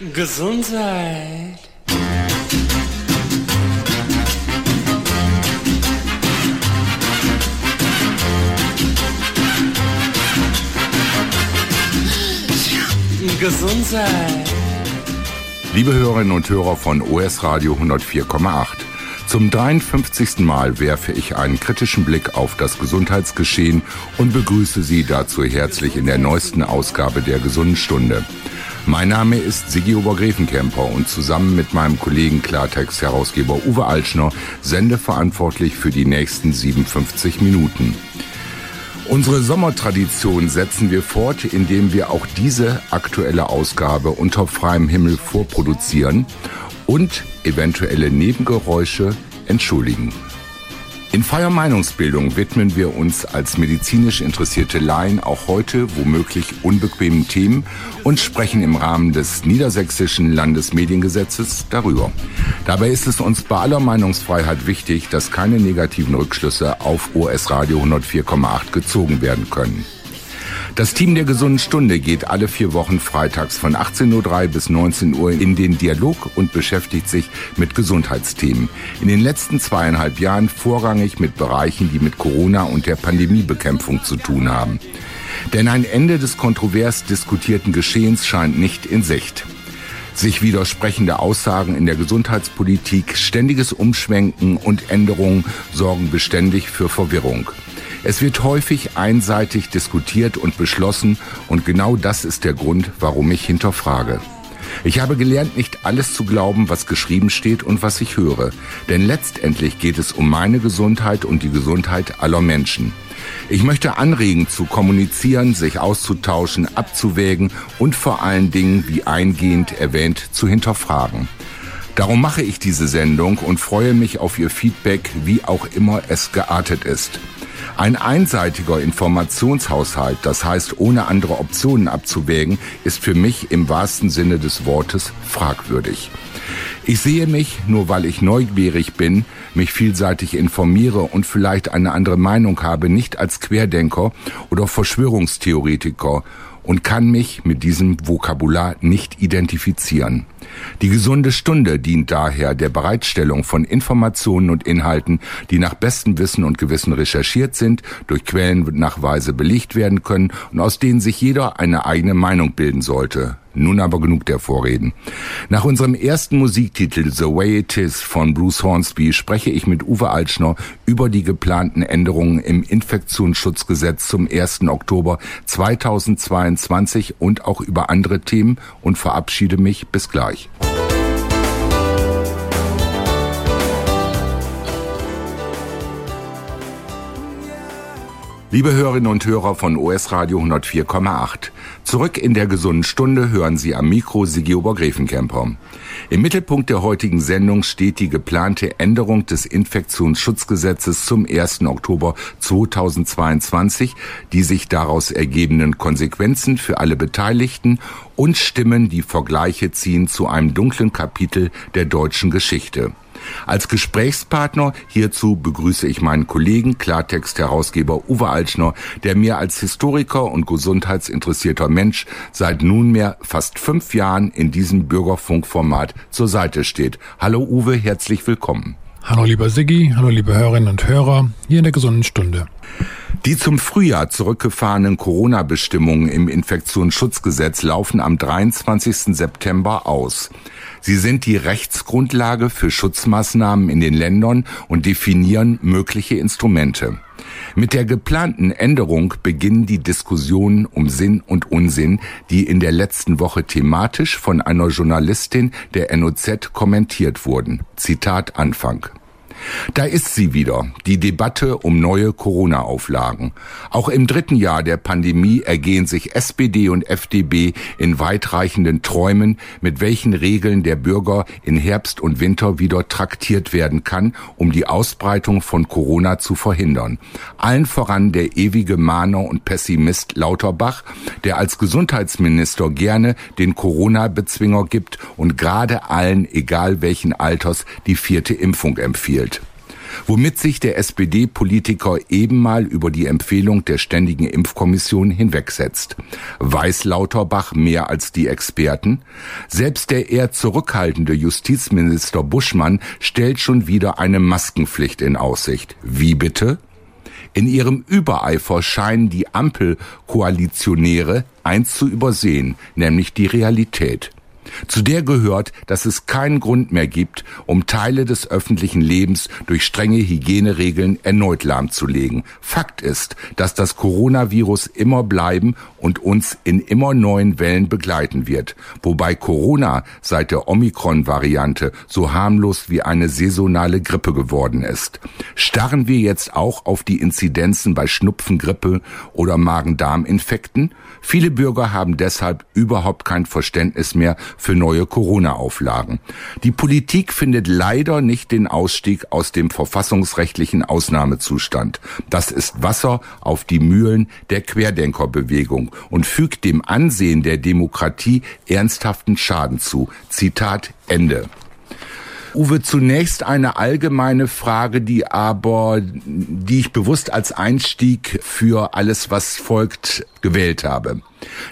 Gesundheit. Gesundheit. Liebe Hörerinnen und Hörer von OS Radio 104,8. Zum 53. Mal werfe ich einen kritischen Blick auf das Gesundheitsgeschehen und begrüße Sie dazu herzlich in der neuesten Ausgabe der Gesunden Stunde. Mein Name ist Sigi Obergräfenkämper und zusammen mit meinem Kollegen Klartext-Herausgeber Uwe Altschner sende verantwortlich für die nächsten 57 Minuten. Unsere Sommertradition setzen wir fort, indem wir auch diese aktuelle Ausgabe unter freiem Himmel vorproduzieren und eventuelle Nebengeräusche entschuldigen. In freier Meinungsbildung widmen wir uns als medizinisch interessierte Laien auch heute womöglich unbequemen Themen und sprechen im Rahmen des Niedersächsischen Landesmediengesetzes darüber. Dabei ist es uns bei aller Meinungsfreiheit wichtig, dass keine negativen Rückschlüsse auf OS Radio 104,8 gezogen werden können. Das Team der gesunden Stunde geht alle vier Wochen freitags von 18.03 Uhr bis 19 Uhr in den Dialog und beschäftigt sich mit Gesundheitsthemen. In den letzten zweieinhalb Jahren vorrangig mit Bereichen, die mit Corona und der Pandemiebekämpfung zu tun haben. Denn ein Ende des kontrovers diskutierten Geschehens scheint nicht in Sicht sich widersprechende Aussagen in der Gesundheitspolitik, ständiges Umschwenken und Änderungen sorgen beständig für Verwirrung. Es wird häufig einseitig diskutiert und beschlossen und genau das ist der Grund, warum ich hinterfrage. Ich habe gelernt, nicht alles zu glauben, was geschrieben steht und was ich höre, denn letztendlich geht es um meine Gesundheit und die Gesundheit aller Menschen. Ich möchte anregen zu kommunizieren, sich auszutauschen, abzuwägen und vor allen Dingen, wie eingehend erwähnt, zu hinterfragen. Darum mache ich diese Sendung und freue mich auf Ihr Feedback, wie auch immer es geartet ist. Ein einseitiger Informationshaushalt, das heißt ohne andere Optionen abzuwägen, ist für mich im wahrsten Sinne des Wortes fragwürdig. Ich sehe mich, nur weil ich neugierig bin, mich vielseitig informiere und vielleicht eine andere Meinung habe, nicht als Querdenker oder Verschwörungstheoretiker und kann mich mit diesem Vokabular nicht identifizieren. Die gesunde Stunde dient daher der Bereitstellung von Informationen und Inhalten, die nach bestem Wissen und Gewissen recherchiert sind, durch Quellennachweise belegt werden können und aus denen sich jeder eine eigene Meinung bilden sollte. Nun aber genug der Vorreden. Nach unserem ersten Musiktitel The Way It Is von Bruce Hornsby spreche ich mit Uwe Altschner über die geplanten Änderungen im Infektionsschutzgesetz zum 1. Oktober 2022 und auch über andere Themen und verabschiede mich bis gleich. Liebe Hörerinnen und Hörer von OS Radio 104,8. Zurück in der gesunden Stunde hören Sie am Mikro Sigi Obergräfenkämper. Im Mittelpunkt der heutigen Sendung steht die geplante Änderung des Infektionsschutzgesetzes zum 1. Oktober 2022, die sich daraus ergebenden Konsequenzen für alle Beteiligten und Stimmen, die Vergleiche ziehen zu einem dunklen Kapitel der deutschen Geschichte. Als Gesprächspartner hierzu begrüße ich meinen Kollegen Klartext-Herausgeber Uwe Altschner, der mir als Historiker und gesundheitsinteressierter Mensch seit nunmehr fast fünf Jahren in diesem Bürgerfunkformat zur Seite steht. Hallo Uwe, herzlich willkommen. Hallo lieber Siggi, hallo liebe Hörerinnen und Hörer, hier in der gesunden Stunde. Die zum Frühjahr zurückgefahrenen Corona-Bestimmungen im Infektionsschutzgesetz laufen am 23. September aus. Sie sind die Rechtsgrundlage für Schutzmaßnahmen in den Ländern und definieren mögliche Instrumente. Mit der geplanten Änderung beginnen die Diskussionen um Sinn und Unsinn, die in der letzten Woche thematisch von einer Journalistin der NOZ kommentiert wurden. Zitat Anfang. Da ist sie wieder, die Debatte um neue Corona-Auflagen. Auch im dritten Jahr der Pandemie ergehen sich SPD und FDP in weitreichenden Träumen, mit welchen Regeln der Bürger in Herbst und Winter wieder traktiert werden kann, um die Ausbreitung von Corona zu verhindern. Allen voran der ewige Mahner und Pessimist Lauterbach, der als Gesundheitsminister gerne den Corona-Bezwinger gibt und gerade allen, egal welchen Alters, die vierte Impfung empfiehlt. Womit sich der SPD-Politiker eben mal über die Empfehlung der Ständigen Impfkommission hinwegsetzt. Weiß Lauterbach mehr als die Experten? Selbst der eher zurückhaltende Justizminister Buschmann stellt schon wieder eine Maskenpflicht in Aussicht. Wie bitte? In ihrem Übereifer scheinen die Ampelkoalitionäre eins zu übersehen, nämlich die Realität. Zu der gehört, dass es keinen Grund mehr gibt, um Teile des öffentlichen Lebens durch strenge Hygieneregeln erneut lahmzulegen. Fakt ist, dass das Coronavirus immer bleiben und uns in immer neuen Wellen begleiten wird, wobei Corona seit der Omikron-Variante so harmlos wie eine saisonale Grippe geworden ist. Starren wir jetzt auch auf die Inzidenzen bei Schnupfen, Grippe oder Magen-Darm-Infekten? Viele Bürger haben deshalb überhaupt kein Verständnis mehr für neue Corona-Auflagen. Die Politik findet leider nicht den Ausstieg aus dem verfassungsrechtlichen Ausnahmezustand. Das ist Wasser auf die Mühlen der Querdenkerbewegung und fügt dem Ansehen der Demokratie ernsthaften Schaden zu. Zitat Ende. Uwe, zunächst eine allgemeine Frage, die aber, die ich bewusst als Einstieg für alles, was folgt, gewählt habe.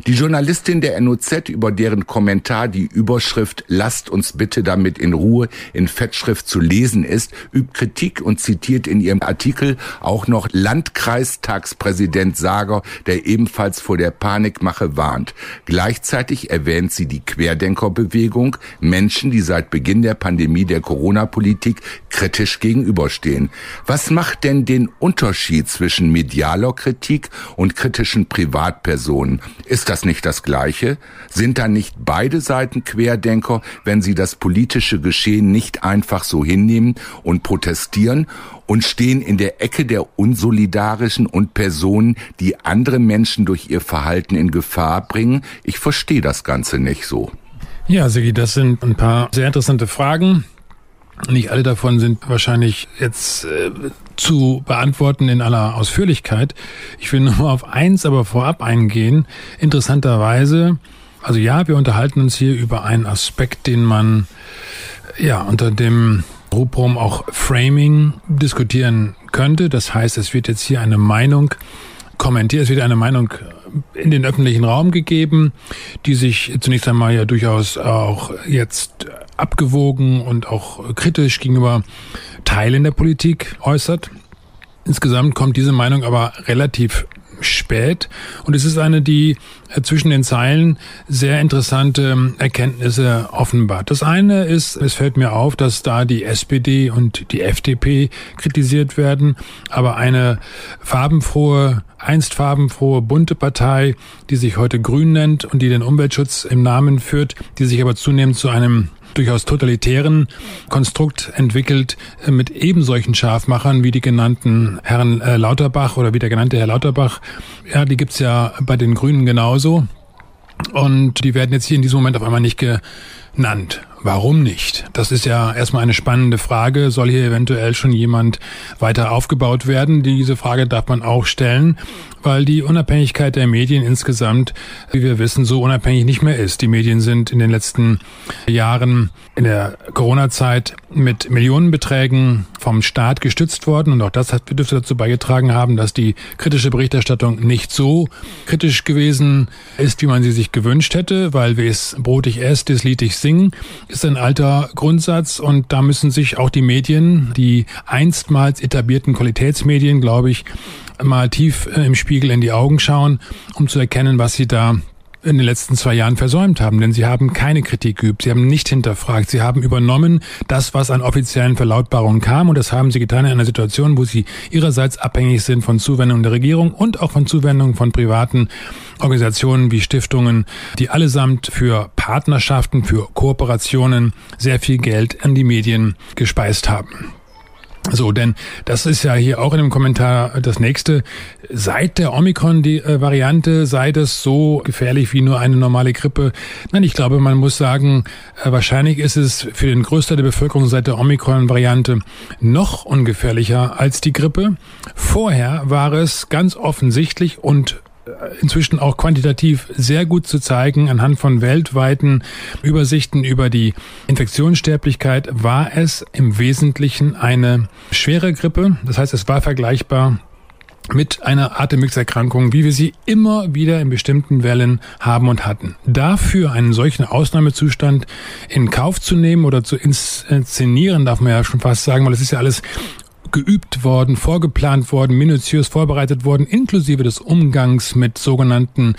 Die Journalistin der NOZ, über deren Kommentar die Überschrift Lasst uns bitte damit in Ruhe in Fettschrift zu lesen ist, übt Kritik und zitiert in ihrem Artikel auch noch Landkreistagspräsident Sager, der ebenfalls vor der Panikmache warnt. Gleichzeitig erwähnt sie die Querdenkerbewegung, Menschen, die seit Beginn der Pandemie der Corona-Politik kritisch gegenüberstehen. Was macht denn den Unterschied zwischen medialer Kritik und kritischen Privatpersonen? Ist das nicht das Gleiche? Sind da nicht beide Seiten Querdenker, wenn sie das politische Geschehen nicht einfach so hinnehmen und protestieren und stehen in der Ecke der Unsolidarischen und Personen, die andere Menschen durch ihr Verhalten in Gefahr bringen? Ich verstehe das Ganze nicht so. Ja, Sigi, das sind ein paar sehr interessante Fragen. Nicht alle davon sind wahrscheinlich jetzt äh, zu beantworten in aller Ausführlichkeit. Ich will nur auf eins aber vorab eingehen. Interessanterweise, also ja, wir unterhalten uns hier über einen Aspekt, den man ja unter dem Rubrum auch Framing diskutieren könnte. Das heißt, es wird jetzt hier eine Meinung kommentiert, es wird eine Meinung in den öffentlichen Raum gegeben, die sich zunächst einmal ja durchaus auch jetzt abgewogen und auch kritisch gegenüber Teilen der Politik äußert. Insgesamt kommt diese Meinung aber relativ spät und es ist eine, die äh, zwischen den Zeilen sehr interessante Erkenntnisse offenbart. Das eine ist, es fällt mir auf, dass da die SPD und die FDP kritisiert werden, aber eine farbenfrohe, einst farbenfrohe bunte Partei, die sich heute Grün nennt und die den Umweltschutz im Namen führt, die sich aber zunehmend zu einem durchaus totalitären Konstrukt entwickelt äh, mit eben solchen Scharfmachern wie die genannten Herren äh, Lauterbach oder wie der genannte Herr Lauterbach. Ja, die gibt's ja bei den Grünen genauso. Und die werden jetzt hier in diesem Moment auf einmal nicht genannt. Warum nicht? Das ist ja erstmal eine spannende Frage. Soll hier eventuell schon jemand weiter aufgebaut werden? Diese Frage darf man auch stellen, weil die Unabhängigkeit der Medien insgesamt, wie wir wissen, so unabhängig nicht mehr ist. Die Medien sind in den letzten Jahren in der Corona-Zeit mit Millionenbeträgen vom Staat gestützt worden und auch das hat, dürfte dazu beigetragen haben, dass die kritische Berichterstattung nicht so kritisch gewesen ist, wie man sie sich gewünscht hätte, weil wer es brotig esst, das Lied ich singen ist ein alter Grundsatz und da müssen sich auch die Medien, die einstmals etablierten Qualitätsmedien, glaube ich, mal tief äh, im Spiegel in die Augen schauen, um zu erkennen, was sie da in den letzten zwei Jahren versäumt haben, denn sie haben keine Kritik geübt, sie haben nicht hinterfragt, sie haben übernommen das, was an offiziellen Verlautbarungen kam. Und das haben sie getan in einer Situation, wo sie ihrerseits abhängig sind von Zuwendungen der Regierung und auch von Zuwendungen von privaten Organisationen wie Stiftungen, die allesamt für Partnerschaften, für Kooperationen sehr viel Geld an die Medien gespeist haben. So, denn das ist ja hier auch in dem Kommentar das nächste. Seit der Omikron-Variante sei das so gefährlich wie nur eine normale Grippe. Nein, ich glaube, man muss sagen, äh, wahrscheinlich ist es für den Großteil der Bevölkerung seit der Omikron-Variante noch ungefährlicher als die Grippe. Vorher war es ganz offensichtlich und inzwischen auch quantitativ sehr gut zu zeigen. Anhand von weltweiten Übersichten über die Infektionssterblichkeit war es im Wesentlichen eine schwere Grippe. Das heißt, es war vergleichbar mit einer Atemwegserkrankung, wie wir sie immer wieder in bestimmten Wellen haben und hatten. Dafür einen solchen Ausnahmezustand in Kauf zu nehmen oder zu inszenieren, darf man ja schon fast sagen, weil es ist ja alles geübt worden, vorgeplant worden, minutiös vorbereitet worden, inklusive des Umgangs mit sogenannten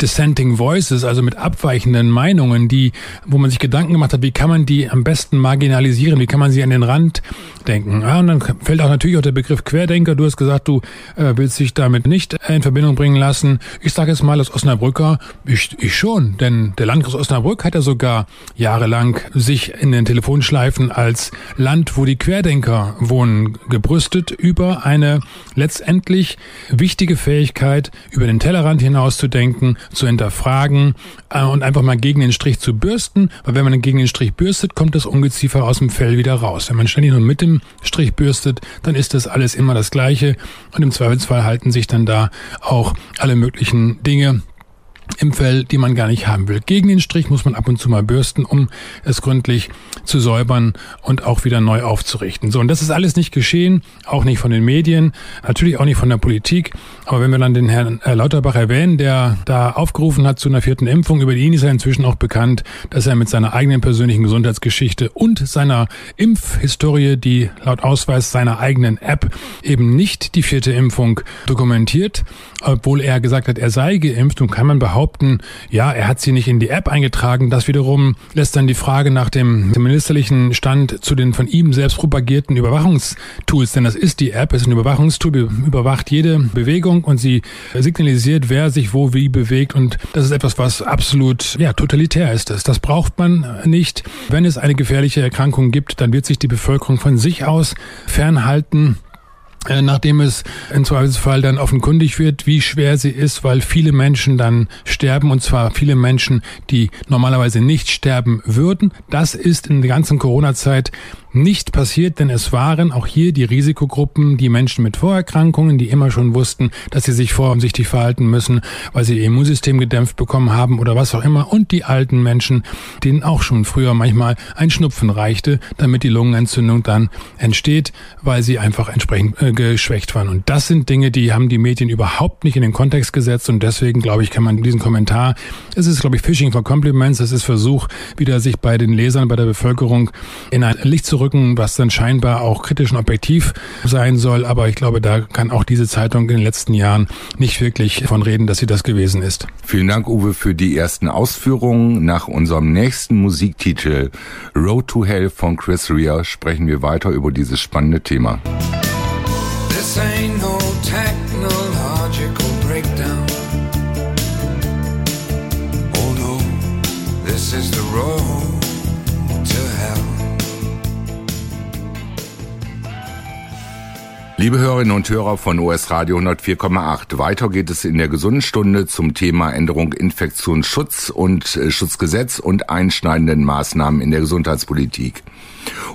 dissenting voices, also mit abweichenden Meinungen, die, wo man sich Gedanken gemacht hat, wie kann man die am besten marginalisieren, wie kann man sie an den Rand denken. Ja, und dann fällt auch natürlich auch der Begriff Querdenker. Du hast gesagt, du äh, willst dich damit nicht in Verbindung bringen lassen. Ich sage jetzt mal als Osnabrücker, ich, ich schon, denn der Landkreis Osnabrück hat ja sogar jahrelang sich in den Telefonschleifen als Land, wo die Querdenker wohnen, gebrüstet über eine letztendlich wichtige Fähigkeit, über den Tellerrand hinaus zu zu hinterfragen äh, und einfach mal gegen den Strich zu bürsten, weil wenn man gegen den Strich bürstet, kommt das Ungeziefer aus dem Fell wieder raus. Wenn man ständig nur mit dem Strich bürstet, dann ist das alles immer das Gleiche und im Zweifelsfall halten sich dann da auch alle möglichen Dinge im Fell, die man gar nicht haben will. Gegen den Strich muss man ab und zu mal bürsten, um es gründlich zu säubern und auch wieder neu aufzurichten. So, und das ist alles nicht geschehen, auch nicht von den Medien, natürlich auch nicht von der Politik. Aber wenn wir dann den Herrn äh, Lauterbach erwähnen, der da aufgerufen hat zu einer vierten Impfung, über ihn ist er inzwischen auch bekannt, dass er mit seiner eigenen persönlichen Gesundheitsgeschichte und seiner Impfhistorie, die laut Ausweis seiner eigenen App eben nicht die vierte Impfung dokumentiert, obwohl er gesagt hat, er sei geimpft und kann man behaupten, behaupten, ja, er hat sie nicht in die App eingetragen. Das wiederum lässt dann die Frage nach dem ministerlichen Stand zu den von ihm selbst propagierten Überwachungstools, denn das ist die App, es ist ein Überwachungstool, überwacht jede Bewegung und sie signalisiert, wer sich wo wie bewegt und das ist etwas, was absolut ja, totalitär ist. Das, braucht man nicht. Wenn es eine gefährliche Erkrankung gibt, dann wird sich die Bevölkerung von sich aus fernhalten nachdem es im Zweifelsfall dann offenkundig wird, wie schwer sie ist, weil viele Menschen dann sterben und zwar viele Menschen, die normalerweise nicht sterben würden. Das ist in der ganzen Corona-Zeit nicht passiert, denn es waren auch hier die Risikogruppen, die Menschen mit Vorerkrankungen, die immer schon wussten, dass sie sich vorsichtig verhalten müssen, weil sie ihr Immunsystem gedämpft bekommen haben oder was auch immer, und die alten Menschen, denen auch schon früher manchmal ein Schnupfen reichte, damit die Lungenentzündung dann entsteht, weil sie einfach entsprechend äh, geschwächt waren. Und das sind Dinge, die haben die Medien überhaupt nicht in den Kontext gesetzt und deswegen, glaube ich, kann man diesen Kommentar, es ist, glaube ich, Fishing for Compliments, es ist Versuch, wieder sich bei den Lesern, bei der Bevölkerung in ein Licht zu rücken, was dann scheinbar auch kritisch und objektiv sein soll. Aber ich glaube, da kann auch diese Zeitung in den letzten Jahren nicht wirklich von reden, dass sie das gewesen ist. Vielen Dank, Uwe, für die ersten Ausführungen. Nach unserem nächsten Musiktitel Road to Hell von Chris Rea sprechen wir weiter über dieses spannende Thema. This ain't no technological breakdown. Oh no, this is the road. Liebe Hörerinnen und Hörer von OS Radio 104,8, weiter geht es in der gesunden Stunde zum Thema Änderung Infektionsschutz und äh, Schutzgesetz und einschneidenden Maßnahmen in der Gesundheitspolitik.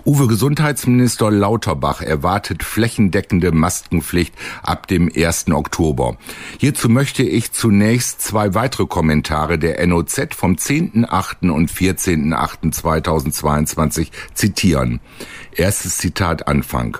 Uwe Gesundheitsminister Lauterbach erwartet flächendeckende Maskenpflicht ab dem 1. Oktober. Hierzu möchte ich zunächst zwei weitere Kommentare der NOZ vom 10.8. und 14.8.2022 zitieren. Erstes Zitat Anfang.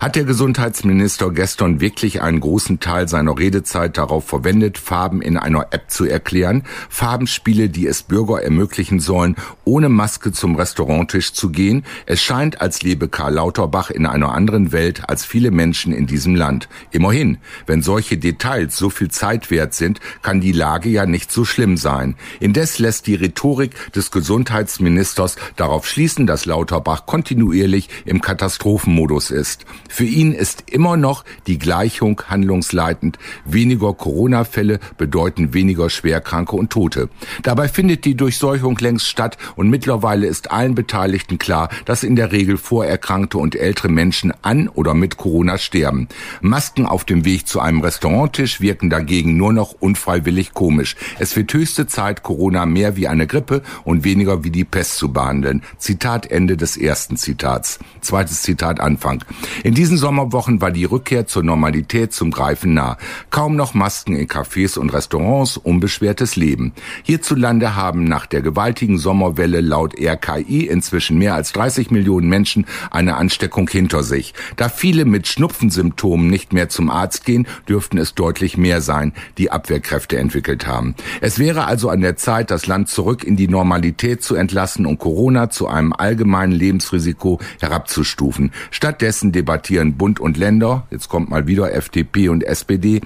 Hat der Gesundheitsminister gestern wirklich einen großen Teil seiner Redezeit darauf verwendet, Farben in einer App zu erklären? Farbenspiele, die es Bürger ermöglichen sollen, ohne Maske zum Restauranttisch zu gehen? Es scheint, als lebe Karl Lauterbach in einer anderen Welt als viele Menschen in diesem Land. Immerhin, wenn solche Details so viel Zeit wert sind, kann die Lage ja nicht so schlimm sein. Indes lässt die Rhetorik des Gesundheitsministers darauf schließen, dass Lauterbach kontinuierlich im Katastrophenmodus ist. Für ihn ist immer noch die Gleichung handlungsleitend. Weniger Corona-Fälle bedeuten weniger Schwerkranke und Tote. Dabei findet die Durchseuchung längst statt und mittlerweile ist allen Beteiligten klar, dass in der Regel vorerkrankte und ältere Menschen an oder mit Corona sterben. Masken auf dem Weg zu einem Restauranttisch wirken dagegen nur noch unfreiwillig komisch. Es wird höchste Zeit, Corona mehr wie eine Grippe und weniger wie die Pest zu behandeln. Zitat Ende des ersten Zitats. Zweites Zitat Anfang. In diesen Sommerwochen war die Rückkehr zur Normalität zum Greifen nah. Kaum noch Masken in Cafés und Restaurants, unbeschwertes Leben. Hierzulande haben nach der gewaltigen Sommerwelle laut RKI inzwischen mehr als 30 Millionen Menschen eine Ansteckung hinter sich. Da viele mit Schnupfensymptomen nicht mehr zum Arzt gehen, dürften es deutlich mehr sein, die Abwehrkräfte entwickelt haben. Es wäre also an der Zeit, das Land zurück in die Normalität zu entlassen und Corona zu einem allgemeinen Lebensrisiko herabzustufen. Stattdessen debattieren Bund und Länder, jetzt kommt mal wieder FDP und SPD,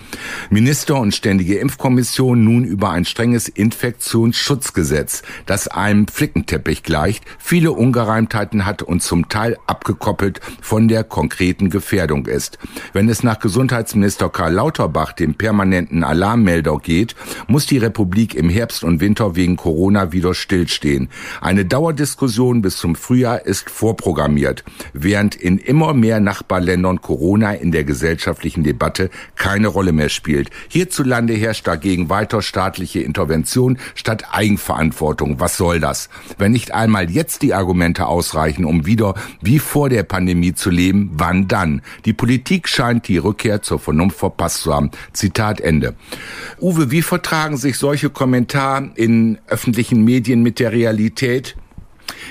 Minister und Ständige Impfkommission nun über ein strenges Infektionsschutzgesetz, das einem Flickenteppich gleicht, viele Ungereimtheiten hat und zum Teil abgekoppelt von der konkreten Gefährdung ist. Wenn es nach Gesundheitsminister Karl Lauterbach dem permanenten Alarmmelder geht, muss die Republik im Herbst und Winter wegen Corona wieder stillstehen. Eine Dauerdiskussion bis zum Frühjahr ist vorprogrammiert, während in immer mehr Nachbarländern Corona in der gesellschaftlichen Debatte keine Rolle mehr spielt. Hierzulande herrscht dagegen weiter staatliche Intervention statt Eigenverantwortung. Was soll das? Wenn nicht einmal jetzt die Argumente ausreichen, um wieder wie vor der Pandemie zu leben, wann dann? Die Politik scheint die Rückkehr zur Vernunft verpasst zu haben. Zitat Ende. Uwe, wie vertragen sich solche Kommentare in öffentlichen Medien mit der Realität?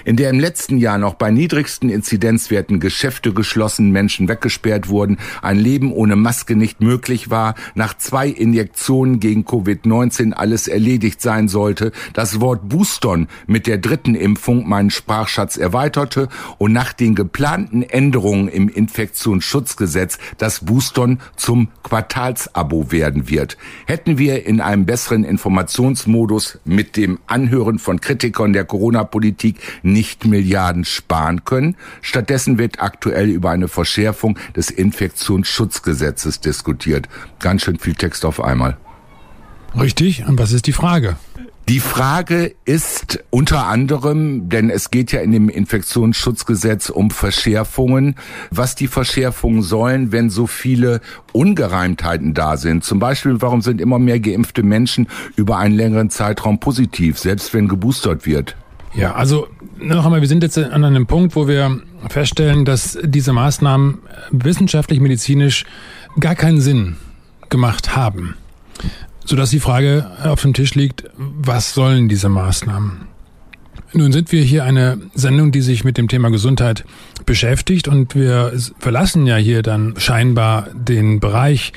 In der im letzten Jahr noch bei niedrigsten Inzidenzwerten Geschäfte geschlossen, Menschen weggesperrt wurden, ein Leben ohne Maske nicht möglich war, nach zwei Injektionen gegen Covid-19 alles erledigt sein sollte, das Wort Boostern mit der dritten Impfung meinen Sprachschatz erweiterte und nach den geplanten Änderungen im Infektionsschutzgesetz das Boostern zum Quartalsabo werden wird. Hätten wir in einem besseren Informationsmodus mit dem Anhören von Kritikern der Corona-Politik nicht Milliarden sparen können. Stattdessen wird aktuell über eine Verschärfung des Infektionsschutzgesetzes diskutiert. Ganz schön viel Text auf einmal. Richtig. Und was ist die Frage? Die Frage ist unter anderem, denn es geht ja in dem Infektionsschutzgesetz um Verschärfungen, was die Verschärfungen sollen, wenn so viele Ungereimtheiten da sind. Zum Beispiel, warum sind immer mehr geimpfte Menschen über einen längeren Zeitraum positiv, selbst wenn geboostert wird? Ja, also noch einmal, wir sind jetzt an einem Punkt, wo wir feststellen, dass diese Maßnahmen wissenschaftlich, medizinisch gar keinen Sinn gemacht haben. Sodass die Frage auf dem Tisch liegt, was sollen diese Maßnahmen? Nun sind wir hier eine Sendung, die sich mit dem Thema Gesundheit beschäftigt und wir verlassen ja hier dann scheinbar den Bereich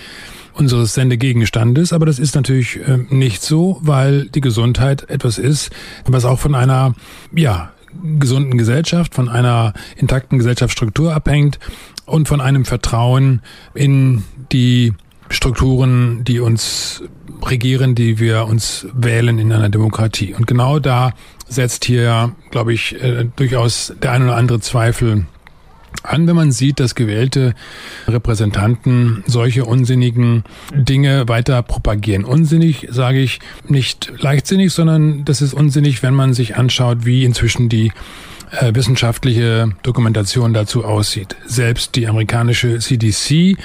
unseres Sendegegenstandes, aber das ist natürlich äh, nicht so, weil die Gesundheit etwas ist, was auch von einer, ja, gesunden Gesellschaft, von einer intakten Gesellschaftsstruktur abhängt und von einem Vertrauen in die Strukturen, die uns regieren, die wir uns wählen in einer Demokratie. Und genau da setzt hier, glaube ich, äh, durchaus der ein oder andere Zweifel an, wenn man sieht, dass gewählte Repräsentanten solche unsinnigen Dinge weiter propagieren. Unsinnig sage ich nicht leichtsinnig, sondern das ist unsinnig, wenn man sich anschaut, wie inzwischen die äh, wissenschaftliche Dokumentation dazu aussieht. Selbst die amerikanische CDC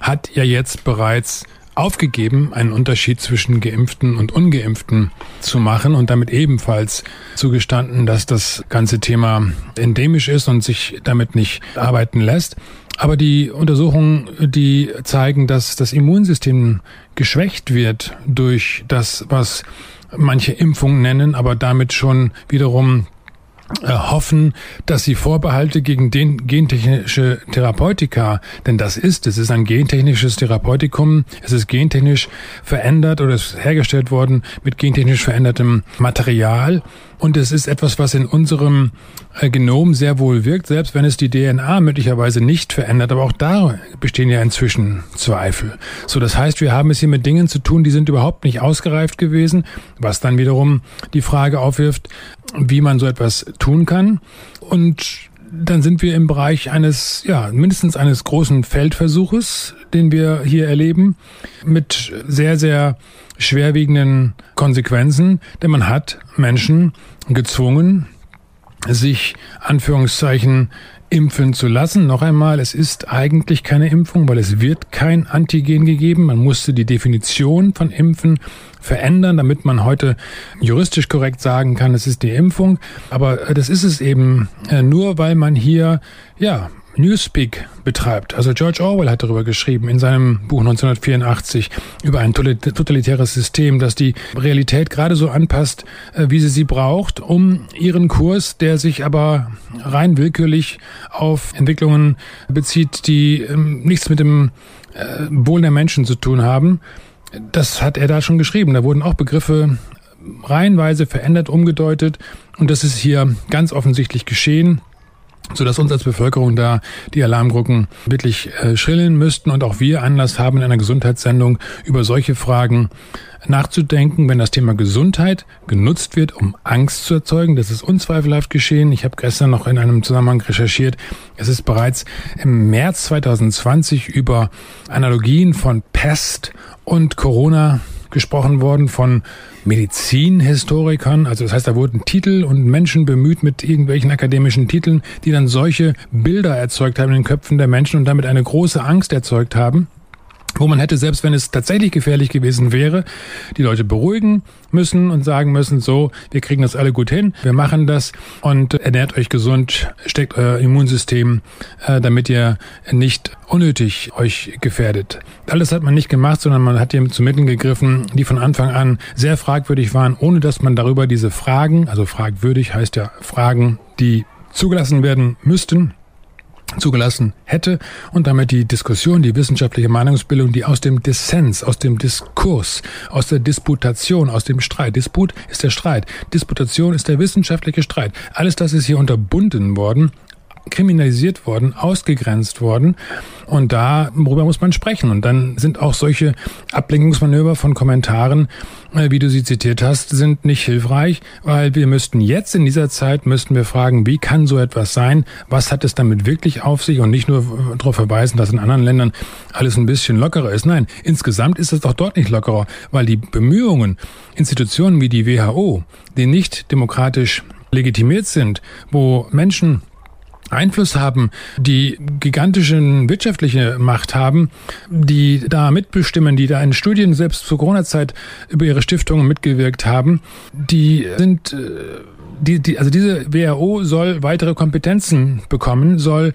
hat ja jetzt bereits aufgegeben, einen Unterschied zwischen Geimpften und Ungeimpften zu machen und damit ebenfalls zugestanden, dass das ganze Thema endemisch ist und sich damit nicht arbeiten lässt. Aber die Untersuchungen, die zeigen, dass das Immunsystem geschwächt wird durch das, was manche Impfungen nennen, aber damit schon wiederum hoffen, dass sie Vorbehalte gegen den gentechnische Therapeutika, denn das ist, es ist ein gentechnisches Therapeutikum, es ist gentechnisch verändert oder es ist hergestellt worden mit gentechnisch verändertem Material und es ist etwas, was in unserem Genom sehr wohl wirkt, selbst wenn es die DNA möglicherweise nicht verändert. Aber auch da bestehen ja inzwischen Zweifel. So, das heißt, wir haben es hier mit Dingen zu tun, die sind überhaupt nicht ausgereift gewesen, was dann wiederum die Frage aufwirft, wie man so etwas tun kann. Und dann sind wir im Bereich eines, ja, mindestens eines großen Feldversuches, den wir hier erleben, mit sehr, sehr schwerwiegenden Konsequenzen, denn man hat Menschen gezwungen, sich Anführungszeichen impfen zu lassen. Noch einmal, es ist eigentlich keine Impfung, weil es wird kein Antigen gegeben. Man musste die Definition von Impfen verändern, damit man heute juristisch korrekt sagen kann, es ist die Impfung. Aber das ist es eben äh, nur, weil man hier, ja, Newspeak betreibt. Also George Orwell hat darüber geschrieben in seinem Buch 1984 über ein totalitäres System, das die Realität gerade so anpasst, äh, wie sie sie braucht, um ihren Kurs, der sich aber rein willkürlich auf Entwicklungen bezieht, die ähm, nichts mit dem äh, Wohl der Menschen zu tun haben. Das hat er da schon geschrieben. Da wurden auch Begriffe reihenweise verändert, umgedeutet. Und das ist hier ganz offensichtlich geschehen so dass uns als Bevölkerung da die Alarmglocken wirklich äh, schrillen müssten und auch wir Anlass haben, in einer Gesundheitssendung über solche Fragen nachzudenken, wenn das Thema Gesundheit genutzt wird, um Angst zu erzeugen. Das ist unzweifelhaft geschehen. Ich habe gestern noch in einem Zusammenhang recherchiert. Es ist bereits im März 2020 über Analogien von Pest und Corona gesprochen worden von Medizinhistorikern. Also das heißt, da wurden Titel und Menschen bemüht mit irgendwelchen akademischen Titeln, die dann solche Bilder erzeugt haben in den Köpfen der Menschen und damit eine große Angst erzeugt haben wo man hätte, selbst wenn es tatsächlich gefährlich gewesen wäre, die Leute beruhigen müssen und sagen müssen, so, wir kriegen das alle gut hin, wir machen das und ernährt euch gesund, steckt euer Immunsystem, äh, damit ihr nicht unnötig euch gefährdet. Alles hat man nicht gemacht, sondern man hat hier zu Mitteln gegriffen, die von Anfang an sehr fragwürdig waren, ohne dass man darüber diese Fragen, also fragwürdig heißt ja Fragen, die zugelassen werden müssten, zugelassen hätte und damit die Diskussion, die wissenschaftliche Meinungsbildung, die aus dem Dissens, aus dem Diskurs, aus der Disputation, aus dem Streit, Disput ist der Streit, Disputation ist der wissenschaftliche Streit. Alles das ist hier unterbunden worden kriminalisiert worden, ausgegrenzt worden. Und darüber muss man sprechen. Und dann sind auch solche Ablenkungsmanöver von Kommentaren, äh, wie du sie zitiert hast, sind nicht hilfreich, weil wir müssten jetzt in dieser Zeit müssten wir fragen, wie kann so etwas sein? Was hat es damit wirklich auf sich? Und nicht nur darauf verweisen, dass in anderen Ländern alles ein bisschen lockerer ist. Nein, insgesamt ist es doch dort nicht lockerer, weil die Bemühungen, Institutionen wie die WHO, die nicht demokratisch legitimiert sind, wo Menschen Einfluss haben, die gigantischen wirtschaftliche Macht haben, die da mitbestimmen, die da in Studien selbst zur Corona-Zeit über ihre Stiftungen mitgewirkt haben, die sind äh, die, die, also diese WHO soll weitere Kompetenzen bekommen, soll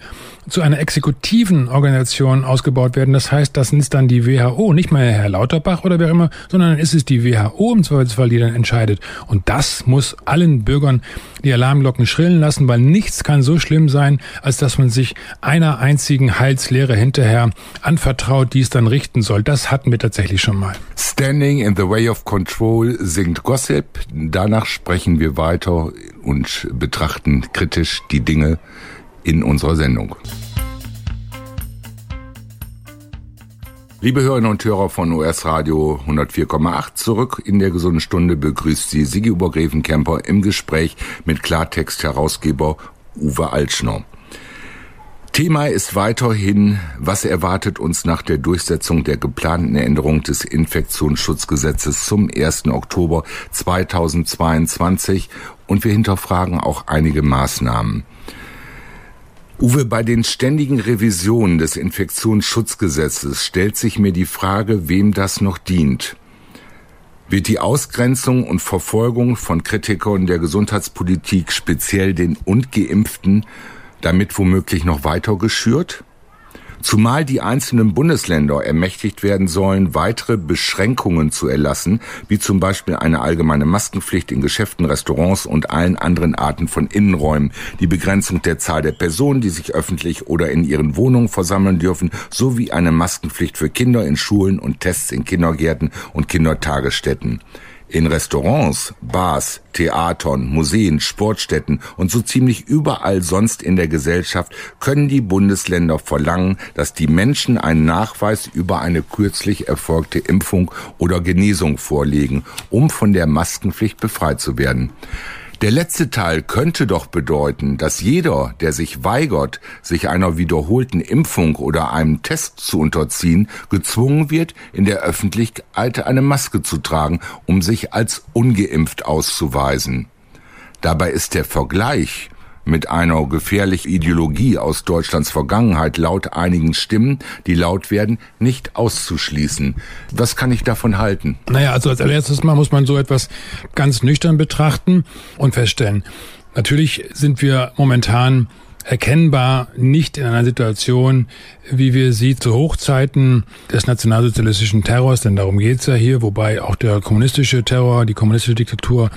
zu einer exekutiven Organisation ausgebaut werden. Das heißt, das ist dann die WHO, nicht mehr Herr Lauterbach oder wer immer, sondern dann ist es die WHO im Zweifelsfall, die dann entscheidet. Und das muss allen Bürgern die Alarmglocken schrillen lassen, weil nichts kann so schlimm sein, als dass man sich einer einzigen Heilslehre hinterher anvertraut, die es dann richten soll. Das hatten wir tatsächlich schon mal. Standing in the Way of Control singt Gossip. Danach sprechen wir weiter und betrachten kritisch die Dinge in unserer Sendung. Liebe Hörerinnen und Hörer von US Radio 104,8, zurück in der gesunden Stunde begrüßt Sie Sigi Obergräfenkämper im Gespräch mit Klartext-Herausgeber Uwe Altschner. Thema ist weiterhin, was erwartet uns nach der Durchsetzung der geplanten Änderung des Infektionsschutzgesetzes zum 1. Oktober 2022 und wir hinterfragen auch einige Maßnahmen. Uwe, bei den ständigen Revisionen des Infektionsschutzgesetzes stellt sich mir die Frage, wem das noch dient. Wird die Ausgrenzung und Verfolgung von Kritikern der Gesundheitspolitik, speziell den Ungeimpften, damit womöglich noch weiter geschürt? Zumal die einzelnen Bundesländer ermächtigt werden sollen, weitere Beschränkungen zu erlassen, wie zum Beispiel eine allgemeine Maskenpflicht in Geschäften, Restaurants und allen anderen Arten von Innenräumen, die Begrenzung der Zahl der Personen, die sich öffentlich oder in ihren Wohnungen versammeln dürfen, sowie eine Maskenpflicht für Kinder in Schulen und Tests in Kindergärten und Kindertagesstätten. In Restaurants, Bars, Theatern, Museen, Sportstätten und so ziemlich überall sonst in der Gesellschaft können die Bundesländer verlangen, dass die Menschen einen Nachweis über eine kürzlich erfolgte Impfung oder Genesung vorlegen, um von der Maskenpflicht befreit zu werden. Der letzte Teil könnte doch bedeuten, dass jeder, der sich weigert, sich einer wiederholten Impfung oder einem Test zu unterziehen, gezwungen wird, in der Öffentlichkeit eine Maske zu tragen, um sich als ungeimpft auszuweisen. Dabei ist der Vergleich mit einer gefährlichen Ideologie aus Deutschlands Vergangenheit laut einigen Stimmen, die laut werden, nicht auszuschließen. Was kann ich davon halten? Naja, also als allererstes Mal muss man so etwas ganz nüchtern betrachten und feststellen. Natürlich sind wir momentan erkennbar nicht in einer Situation, wie wir sie zu Hochzeiten des nationalsozialistischen Terrors, denn darum geht's ja hier, wobei auch der kommunistische Terror, die kommunistische Diktatur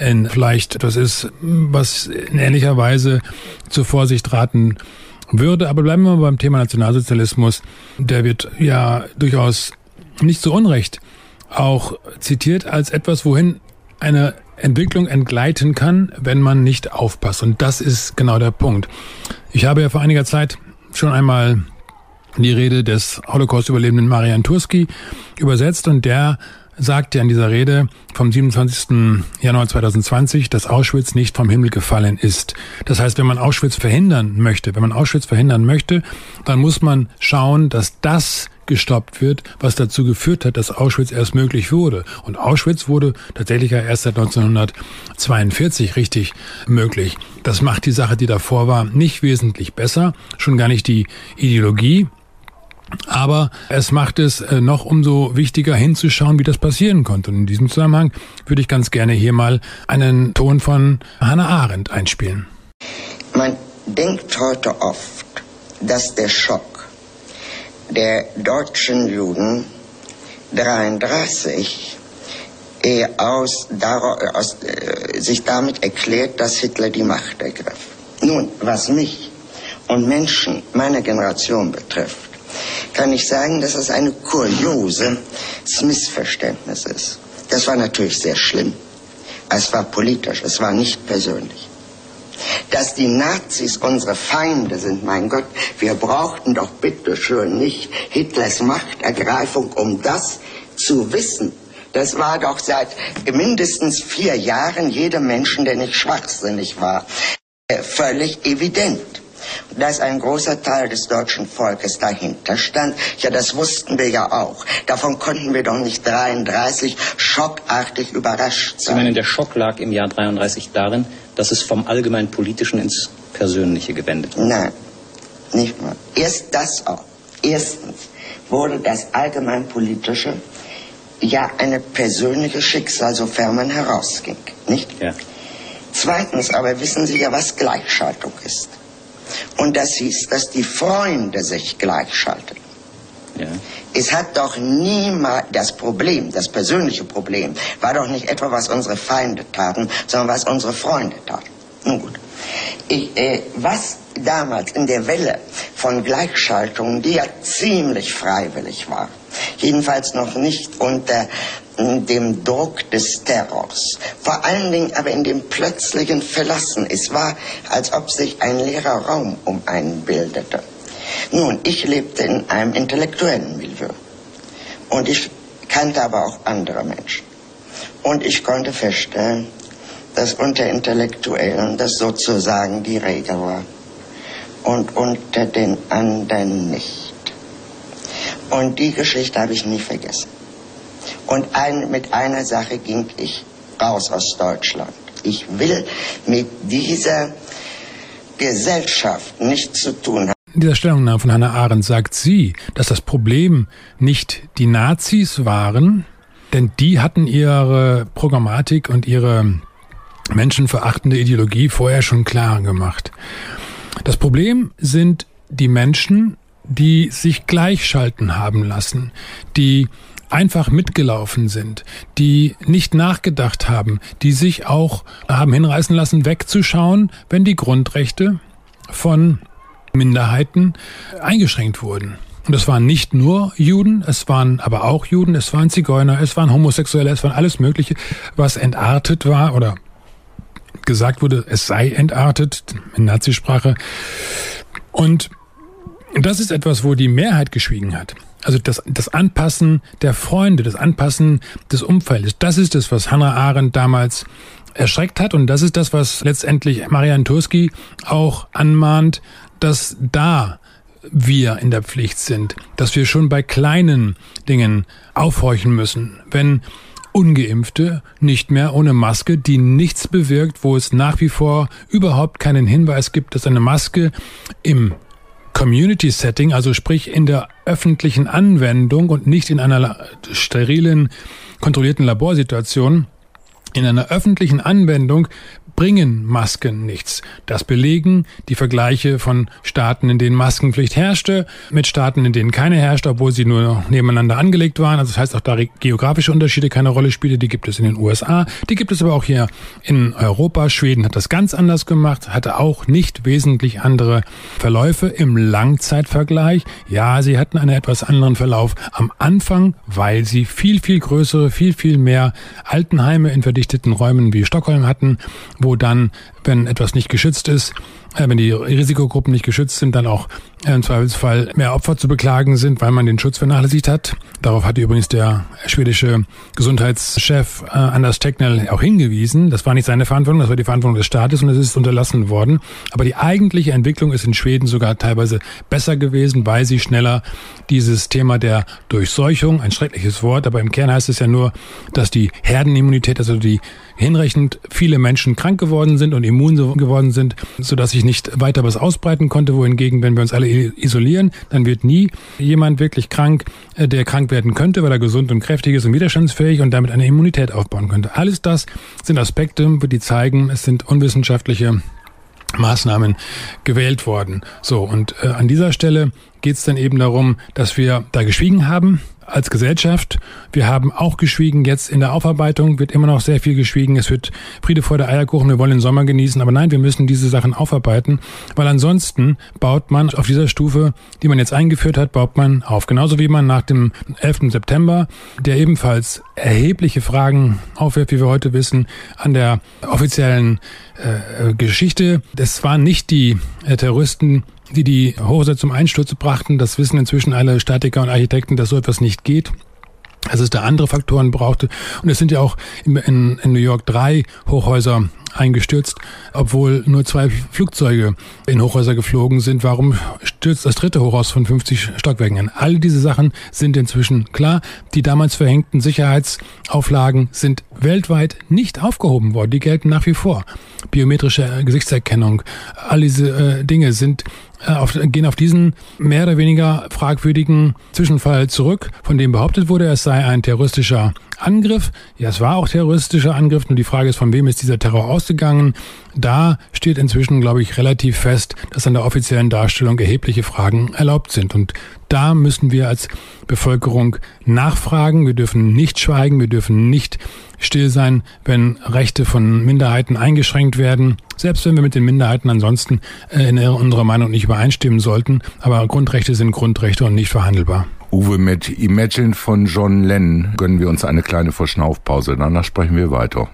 in vielleicht etwas ist, was in ähnlicher Weise zur Vorsicht raten würde. Aber bleiben wir mal beim Thema Nationalsozialismus. Der wird ja durchaus nicht zu Unrecht auch zitiert als etwas, wohin eine Entwicklung entgleiten kann, wenn man nicht aufpasst. Und das ist genau der Punkt. Ich habe ja vor einiger Zeit schon einmal die Rede des Holocaust-Überlebenden Marian Turski übersetzt und der sagte in dieser Rede vom 27. Januar 2020, dass Auschwitz nicht vom Himmel gefallen ist. Das heißt, wenn man Auschwitz verhindern möchte, wenn man Auschwitz verhindern möchte, dann muss man schauen, dass das gestoppt wird, was dazu geführt hat, dass Auschwitz erst möglich wurde. Und Auschwitz wurde tatsächlich ja erst seit 1942 richtig möglich. Das macht die Sache, die davor war, nicht wesentlich besser, schon gar nicht die Ideologie, aber es macht es äh, noch umso wichtiger hinzuschauen, wie das passieren konnte. Und in diesem Zusammenhang würde ich ganz gerne hier mal einen Ton von Hannah Arendt einspielen. Man denkt heute oft, dass der Schock der deutschen Juden 33 äh, aus, aus, äh, sich damit erklärt, dass Hitler die Macht ergriff. Nun, was mich und Menschen meiner Generation betrifft, kann ich sagen, dass es eine kuriose Missverständnis ist. Das war natürlich sehr schlimm. Es war politisch, es war nicht persönlich. Dass die Nazis unsere Feinde sind, mein Gott, wir brauchten doch bitte schön nicht Hitlers Machtergreifung, um das zu wissen. Das war doch seit mindestens vier Jahren jedem Menschen, der nicht schwachsinnig war, äh, völlig evident dass ein großer Teil des deutschen Volkes dahinter stand. Ja, das wussten wir ja auch. Davon konnten wir doch nicht 33 schockartig überrascht sein. Sie meinen, der Schock lag im Jahr 33 darin, dass es vom allgemein Politischen ins Persönliche gewendet wurde? Nein, nicht nur. Erst das auch. Erstens wurde das allgemein Politische ja eine persönliche Schicksal, sofern man herausging, nicht? Ja. Zweitens aber wissen Sie ja, was Gleichschaltung ist. Und das hieß, dass die Freunde sich gleichschalten. Es hat doch niemals das Problem, das persönliche Problem, war doch nicht etwa, was unsere Feinde taten, sondern was unsere Freunde taten. Nun gut. Ich, äh, was damals in der Welle von Gleichschaltung, die ja ziemlich freiwillig war, jedenfalls noch nicht unter dem Druck des Terrors, vor allen Dingen aber in dem plötzlichen Verlassen. Es war, als ob sich ein leerer Raum um einen bildete. Nun, ich lebte in einem intellektuellen Milieu und ich kannte aber auch andere Menschen. Und ich konnte feststellen, dass unter Intellektuellen das sozusagen die Regel war und unter den anderen nicht. Und die Geschichte habe ich nie vergessen. Und ein, mit einer Sache ging ich raus aus Deutschland. Ich will mit dieser Gesellschaft nichts zu tun haben. In dieser Stellungnahme von Hannah Arendt sagt sie, dass das Problem nicht die Nazis waren, denn die hatten ihre Programmatik und ihre menschenverachtende Ideologie vorher schon klar gemacht. Das Problem sind die Menschen, die sich gleichschalten haben lassen, die einfach mitgelaufen sind, die nicht nachgedacht haben, die sich auch haben hinreißen lassen, wegzuschauen, wenn die Grundrechte von Minderheiten eingeschränkt wurden. Und es waren nicht nur Juden, es waren aber auch Juden, es waren Zigeuner, es waren Homosexuelle, es waren alles Mögliche, was entartet war oder gesagt wurde, es sei entartet in Nazisprache. Und das ist etwas, wo die Mehrheit geschwiegen hat. Also das, das Anpassen der Freunde, das Anpassen des Umfeldes, das ist es, was Hannah Arendt damals erschreckt hat und das ist das, was letztendlich Marian Turski auch anmahnt, dass da wir in der Pflicht sind, dass wir schon bei kleinen Dingen aufhorchen müssen. Wenn ungeimpfte nicht mehr ohne Maske, die nichts bewirkt, wo es nach wie vor überhaupt keinen Hinweis gibt, dass eine Maske im Community Setting, also sprich in der öffentlichen Anwendung und nicht in einer sterilen, kontrollierten Laborsituation, in einer öffentlichen Anwendung bringen Masken nichts. Das belegen die Vergleiche von Staaten, in denen Maskenpflicht herrschte, mit Staaten, in denen keine herrschte, obwohl sie nur nebeneinander angelegt waren. Also das heißt auch da geografische Unterschiede keine Rolle spielen. Die gibt es in den USA, die gibt es aber auch hier in Europa. Schweden hat das ganz anders gemacht, hatte auch nicht wesentlich andere Verläufe im Langzeitvergleich. Ja, sie hatten einen etwas anderen Verlauf am Anfang, weil sie viel, viel größere, viel, viel mehr Altenheime in verdichteten Räumen wie Stockholm hatten, wo dann, wenn etwas nicht geschützt ist, wenn die Risikogruppen nicht geschützt sind, dann auch äh, im Zweifelsfall mehr Opfer zu beklagen sind, weil man den Schutz vernachlässigt hat. Darauf hat übrigens der schwedische Gesundheitschef äh, Anders Tegnell auch hingewiesen. Das war nicht seine Verantwortung, das war die Verantwortung des Staates und es ist unterlassen worden. Aber die eigentliche Entwicklung ist in Schweden sogar teilweise besser gewesen, weil sie schneller dieses Thema der Durchseuchung, ein schreckliches Wort, aber im Kern heißt es ja nur, dass die Herdenimmunität, also die hinreichend viele Menschen krank geworden sind und immun geworden sind, sodass sich nicht weiter was ausbreiten konnte. Wohingegen, wenn wir uns alle isolieren, dann wird nie jemand wirklich krank, äh, der krank werden könnte, weil er gesund und kräftig ist und widerstandsfähig und damit eine Immunität aufbauen könnte. Alles das sind Aspekte, die zeigen, es sind unwissenschaftliche Maßnahmen gewählt worden. So, und äh, an dieser Stelle geht es dann eben darum, dass wir da geschwiegen haben, als Gesellschaft. Wir haben auch geschwiegen. Jetzt in der Aufarbeitung wird immer noch sehr viel geschwiegen. Es wird Friede vor der Eierkuchen. Wir wollen den Sommer genießen. Aber nein, wir müssen diese Sachen aufarbeiten, weil ansonsten baut man auf dieser Stufe, die man jetzt eingeführt hat, baut man auf. Genauso wie man nach dem 11. September, der ebenfalls erhebliche Fragen aufwirft, wie wir heute wissen, an der offiziellen äh, Geschichte. Das waren nicht die äh, Terroristen, die die Hochhäuser zum Einsturz brachten. Das wissen inzwischen alle Statiker und Architekten, dass so etwas nicht geht. Dass es da andere Faktoren brauchte. Und es sind ja auch in, in, New York drei Hochhäuser eingestürzt, obwohl nur zwei Flugzeuge in Hochhäuser geflogen sind. Warum stürzt das dritte Hochhaus von 50 Stockwerken an? All diese Sachen sind inzwischen klar. Die damals verhängten Sicherheitsauflagen sind weltweit nicht aufgehoben worden. Die gelten nach wie vor. Biometrische Gesichtserkennung, all diese äh, Dinge sind auf, gehen auf diesen mehr oder weniger fragwürdigen Zwischenfall zurück, von dem behauptet wurde, es sei ein terroristischer Angriff. Ja, es war auch terroristischer Angriff, nur die Frage ist, von wem ist dieser Terror ausgegangen. Da steht inzwischen, glaube ich, relativ fest, dass an der offiziellen Darstellung erhebliche Fragen erlaubt sind. Und da müssen wir als Bevölkerung nachfragen. Wir dürfen nicht schweigen, wir dürfen nicht still sein, wenn Rechte von Minderheiten eingeschränkt werden, selbst wenn wir mit den Minderheiten ansonsten äh, in unserer Meinung nicht übereinstimmen sollten. Aber Grundrechte sind Grundrechte und nicht verhandelbar. Uwe, mit Imagine von John Lennon gönnen wir uns eine kleine Verschnaufpause. Danach sprechen wir weiter.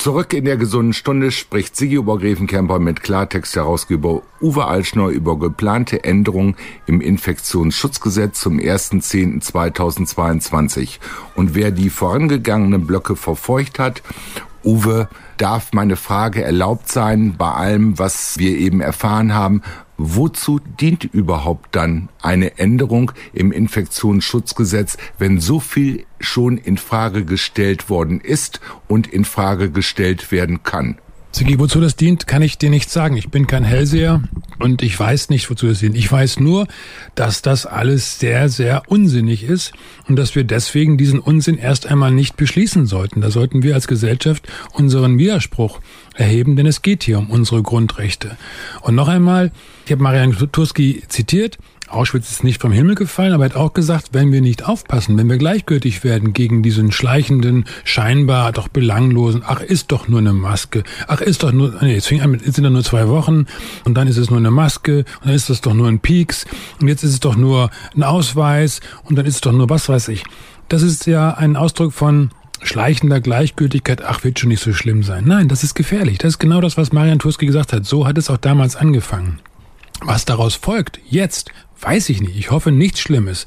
Zurück in der gesunden Stunde spricht Sigi Obergräfenkämper mit Klartext-Herausgeber Uwe Altschneu über geplante Änderungen im Infektionsschutzgesetz zum 1.10.2022. Und wer die vorangegangenen Blöcke verfolgt hat, Uwe, darf meine Frage erlaubt sein bei allem, was wir eben erfahren haben? Wozu dient überhaupt dann eine Änderung im Infektionsschutzgesetz, wenn so viel schon in Frage gestellt worden ist und in Frage gestellt werden kann? Sigi, wozu das dient, kann ich dir nicht sagen. Ich bin kein Hellseher und ich weiß nicht, wozu das dient. Ich weiß nur, dass das alles sehr, sehr unsinnig ist und dass wir deswegen diesen Unsinn erst einmal nicht beschließen sollten. Da sollten wir als Gesellschaft unseren Widerspruch erheben, denn es geht hier um unsere Grundrechte. Und noch einmal, ich habe Marian Turski zitiert, Auschwitz ist nicht vom Himmel gefallen, aber er hat auch gesagt, wenn wir nicht aufpassen, wenn wir gleichgültig werden gegen diesen schleichenden, scheinbar doch belanglosen, ach, ist doch nur eine Maske, ach, ist doch nur, nee, es fing an mit, es sind doch nur zwei Wochen und dann ist es nur eine Maske und dann ist das doch nur ein Pieks und jetzt ist es doch nur ein Ausweis und dann ist es doch nur was weiß ich. Das ist ja ein Ausdruck von schleichender Gleichgültigkeit, ach, wird schon nicht so schlimm sein. Nein, das ist gefährlich. Das ist genau das, was Marian Turski gesagt hat. So hat es auch damals angefangen. Was daraus folgt, jetzt, weiß ich nicht. Ich hoffe nichts Schlimmes.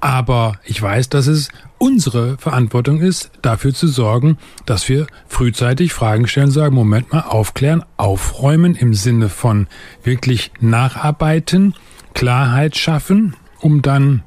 Aber ich weiß, dass es unsere Verantwortung ist, dafür zu sorgen, dass wir frühzeitig Fragen stellen, sagen, Moment mal, aufklären, aufräumen im Sinne von wirklich nacharbeiten, Klarheit schaffen, um dann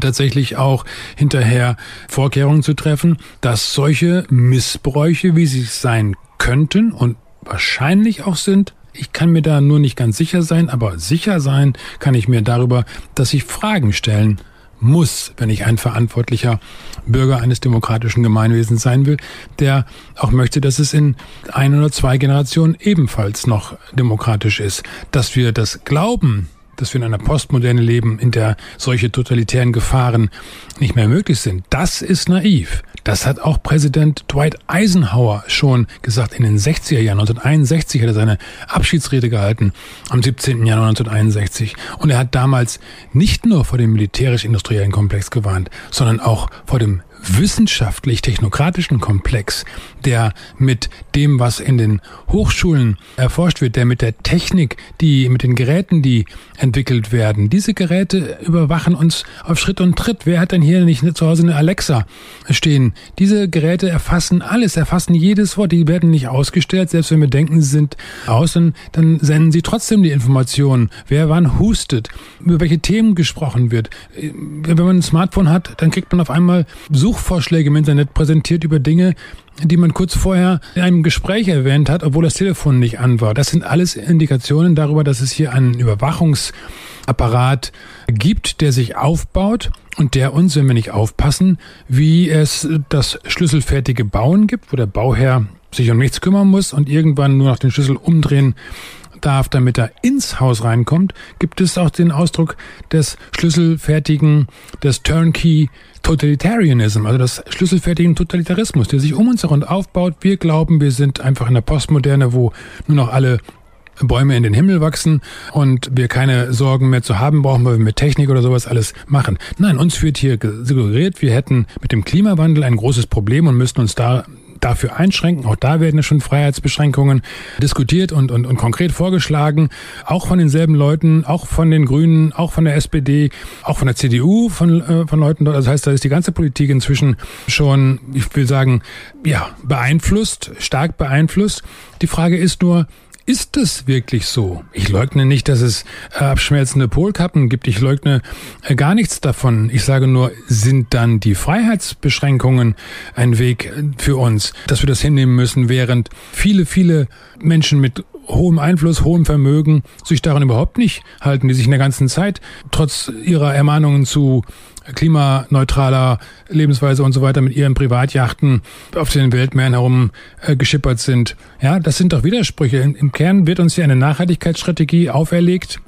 tatsächlich auch hinterher Vorkehrungen zu treffen, dass solche Missbräuche, wie sie sein könnten und wahrscheinlich auch sind, ich kann mir da nur nicht ganz sicher sein, aber sicher sein kann ich mir darüber, dass ich Fragen stellen muss, wenn ich ein verantwortlicher Bürger eines demokratischen Gemeinwesens sein will, der auch möchte, dass es in ein oder zwei Generationen ebenfalls noch demokratisch ist. Dass wir das glauben, dass wir in einer Postmoderne leben, in der solche totalitären Gefahren nicht mehr möglich sind, das ist naiv. Das hat auch Präsident Dwight Eisenhower schon gesagt in den 60er Jahren. 1961 hat er seine Abschiedsrede gehalten, am 17. Januar 1961. Und er hat damals nicht nur vor dem militärisch-industriellen Komplex gewarnt, sondern auch vor dem wissenschaftlich-technokratischen Komplex, der mit dem, was in den Hochschulen erforscht wird, der mit der Technik, die mit den Geräten, die entwickelt werden. Diese Geräte überwachen uns auf Schritt und Tritt. Wer hat denn hier nicht zu Hause eine Alexa stehen? Diese Geräte erfassen alles, erfassen jedes Wort. Die werden nicht ausgestellt, selbst wenn wir denken, sie sind aus, dann, senden sie trotzdem die Informationen. Wer wann hustet, über welche Themen gesprochen wird. Wenn man ein Smartphone hat, dann kriegt man auf einmal Such Suchvorschläge im Internet präsentiert über Dinge, die man kurz vorher in einem Gespräch erwähnt hat, obwohl das Telefon nicht an war. Das sind alles Indikationen darüber, dass es hier einen Überwachungsapparat gibt, der sich aufbaut und der uns, wenn wir nicht aufpassen, wie es das schlüsselfertige Bauen gibt, wo der Bauherr sich um nichts kümmern muss und irgendwann nur noch den Schlüssel umdrehen darf, damit er ins Haus reinkommt, gibt es auch den Ausdruck des schlüsselfertigen, des Turnkey Totalitarianism, also das schlüsselfertigen Totalitarismus, der sich um uns herum aufbaut. Wir glauben, wir sind einfach in der Postmoderne, wo nur noch alle Bäume in den Himmel wachsen und wir keine Sorgen mehr zu haben brauchen, weil wir mit Technik oder sowas alles machen. Nein, uns wird hier suggeriert, wir hätten mit dem Klimawandel ein großes Problem und müssten uns da dafür einschränken. Auch da werden schon Freiheitsbeschränkungen diskutiert und, und, und konkret vorgeschlagen. Auch von denselben Leuten, auch von den Grünen, auch von der SPD, auch von der CDU, von, äh, von Leuten dort. Das heißt, da ist die ganze Politik inzwischen schon, ich will sagen, ja, beeinflusst, stark beeinflusst. Die Frage ist nur, ist es wirklich so? Ich leugne nicht, dass es äh, abschmelzende Polkappen gibt. Ich leugne äh, gar nichts davon. Ich sage nur, sind dann die Freiheitsbeschränkungen ein Weg äh, für uns, dass wir das hinnehmen müssen, während viele, viele Menschen mit hohem Einfluss, hohem Vermögen sich daran überhaupt nicht halten, die sich in der ganzen Zeit trotz ihrer Ermahnungen zu klimaneutraler Lebensweise und so weiter mit ihren Privatjachten auf den Weltmeeren herum äh, geschippert sind. Ja, das sind doch Widersprüche. Im, Im Kern wird uns hier eine Nachhaltigkeitsstrategie auferlegt,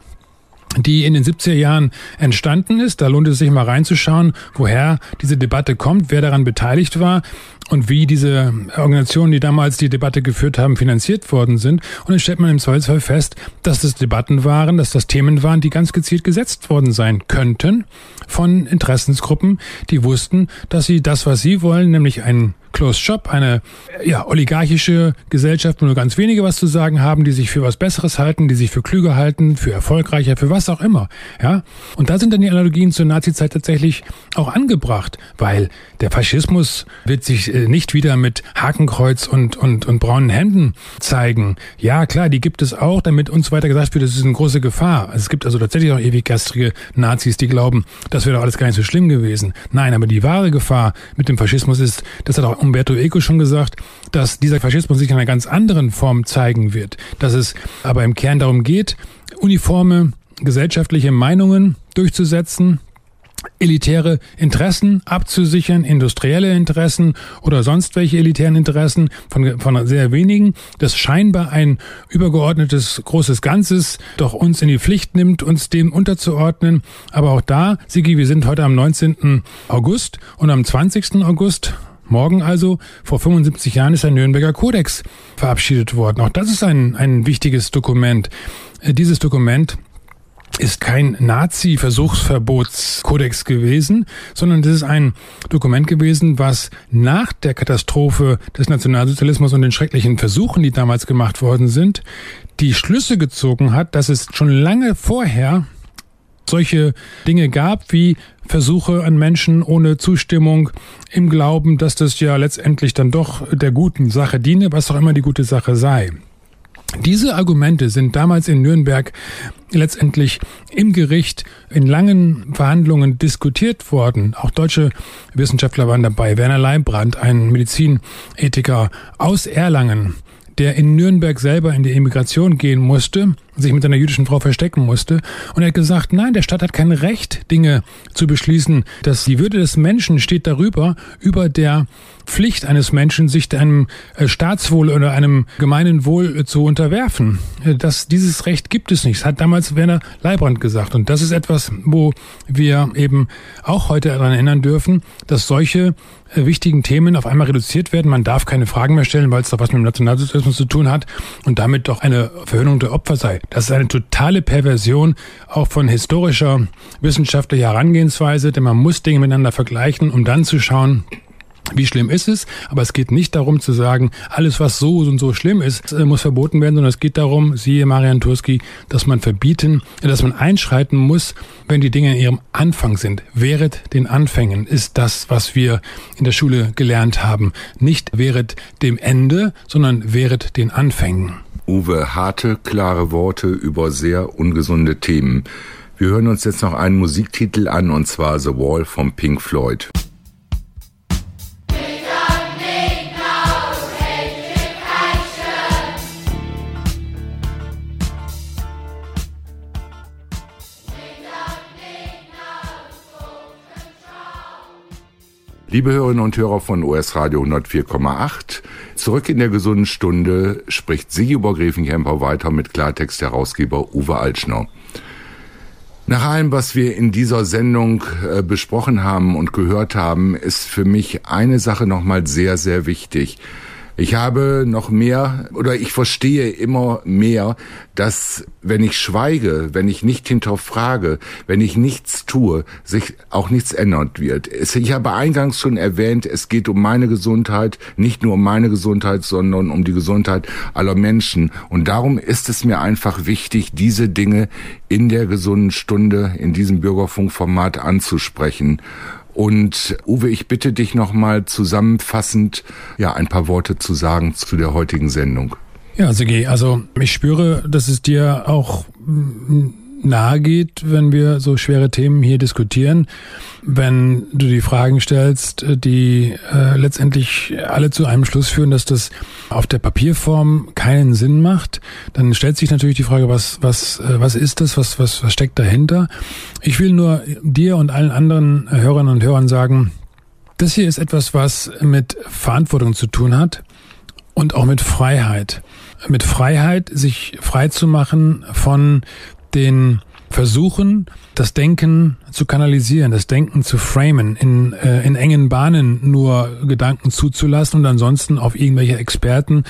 die in den 70er Jahren entstanden ist. Da lohnt es sich mal reinzuschauen, woher diese Debatte kommt, wer daran beteiligt war und wie diese Organisationen, die damals die Debatte geführt haben, finanziert worden sind. Und dann stellt man im Zweifelsfall fest, dass das Debatten waren, dass das Themen waren, die ganz gezielt gesetzt worden sein könnten von Interessensgruppen, die wussten, dass sie das, was sie wollen, nämlich ein Closed Shop, eine ja, oligarchische Gesellschaft, wo nur ganz wenige was zu sagen haben, die sich für was Besseres halten, die sich für klüger halten, für erfolgreicher, für was auch immer. Ja, und da sind dann die Analogien zur Nazizeit tatsächlich auch angebracht, weil der Faschismus wird sich äh, nicht wieder mit Hakenkreuz und und und braunen Händen zeigen. Ja, klar, die gibt es auch, damit uns weiter gesagt wird, das ist eine große Gefahr. Also es gibt also tatsächlich auch ewig gastrige Nazis, die glauben, das wäre doch alles gar nicht so schlimm gewesen. Nein, aber die wahre Gefahr mit dem Faschismus ist, das hat auch Umberto Eco schon gesagt, dass dieser Faschismus sich in einer ganz anderen Form zeigen wird. Dass es aber im Kern darum geht, uniforme gesellschaftliche Meinungen durchzusetzen, elitäre Interessen abzusichern, industrielle Interessen oder sonst welche elitären Interessen von, von sehr wenigen, das scheinbar ein übergeordnetes großes Ganzes doch uns in die Pflicht nimmt, uns dem unterzuordnen. Aber auch da, Sigi, wir sind heute am 19. August und am 20. August Morgen also, vor 75 Jahren, ist der Nürnberger Kodex verabschiedet worden. Auch das ist ein, ein wichtiges Dokument. Äh, dieses Dokument ist kein Nazi-Versuchsverbotskodex gewesen, sondern das ist ein Dokument gewesen, was nach der Katastrophe des Nationalsozialismus und den schrecklichen Versuchen, die damals gemacht worden sind, die Schlüsse gezogen hat, dass es schon lange vorher solche Dinge gab wie Versuche an Menschen ohne Zustimmung im Glauben, dass das ja letztendlich dann doch der guten Sache diene, was auch immer die gute Sache sei. Diese Argumente sind damals in Nürnberg letztendlich im Gericht in langen Verhandlungen diskutiert worden. Auch deutsche Wissenschaftler waren dabei. Werner Leibrand, ein Medizinethiker aus Erlangen, der in Nürnberg selber in die Emigration gehen musste, sich mit einer jüdischen Frau verstecken musste. Und er hat gesagt, nein, der Staat hat kein Recht, Dinge zu beschließen. Dass die Würde des Menschen steht darüber, über der Pflicht eines Menschen, sich einem äh, Staatswohl oder einem gemeinen Wohl äh, zu unterwerfen. Äh, das, dieses Recht gibt es nicht. Das hat damals Werner Leibrand gesagt. Und das ist etwas, wo wir eben auch heute daran erinnern dürfen, dass solche wichtigen Themen auf einmal reduziert werden. Man darf keine Fragen mehr stellen, weil es doch was mit dem Nationalsozialismus zu tun hat und damit doch eine Verhöhnung der Opfer sei. Das ist eine totale Perversion auch von historischer wissenschaftlicher Herangehensweise, denn man muss Dinge miteinander vergleichen, um dann zu schauen, wie schlimm ist es? Aber es geht nicht darum zu sagen, alles was so und so schlimm ist, äh, muss verboten werden, sondern es geht darum, siehe Marian Turski, dass man verbieten, dass man einschreiten muss, wenn die Dinge in ihrem Anfang sind. Während den Anfängen ist das, was wir in der Schule gelernt haben. Nicht während dem Ende, sondern während den Anfängen. Uwe, harte, klare Worte über sehr ungesunde Themen. Wir hören uns jetzt noch einen Musiktitel an, und zwar The Wall von Pink Floyd. Liebe Hörerinnen und Hörer von US Radio 104,8, zurück in der gesunden Stunde spricht Sigi Obergräfenkemper weiter mit Klartext-Herausgeber Uwe Altschner. Nach allem, was wir in dieser Sendung äh, besprochen haben und gehört haben, ist für mich eine Sache nochmal sehr, sehr wichtig. Ich habe noch mehr oder ich verstehe immer mehr, dass wenn ich schweige, wenn ich nicht hinterfrage, wenn ich nichts tue, sich auch nichts ändert wird. Ich habe eingangs schon erwähnt, es geht um meine Gesundheit, nicht nur um meine Gesundheit, sondern um die Gesundheit aller Menschen. Und darum ist es mir einfach wichtig, diese Dinge in der gesunden Stunde, in diesem Bürgerfunkformat anzusprechen. Und Uwe, ich bitte dich nochmal zusammenfassend, ja, ein paar Worte zu sagen zu der heutigen Sendung. Ja, Sigi, also ich spüre, dass es dir auch nahe geht, wenn wir so schwere Themen hier diskutieren, wenn du die Fragen stellst, die äh, letztendlich alle zu einem Schluss führen, dass das auf der Papierform keinen Sinn macht, dann stellt sich natürlich die Frage, was was äh, was ist das, was was was steckt dahinter? Ich will nur dir und allen anderen Hörerinnen und Hörern sagen, das hier ist etwas, was mit Verantwortung zu tun hat und auch mit Freiheit. Mit Freiheit, sich frei zu machen von den Versuchen, das Denken zu kanalisieren, das Denken zu framen, in, äh, in engen Bahnen nur Gedanken zuzulassen und ansonsten auf irgendwelche Experten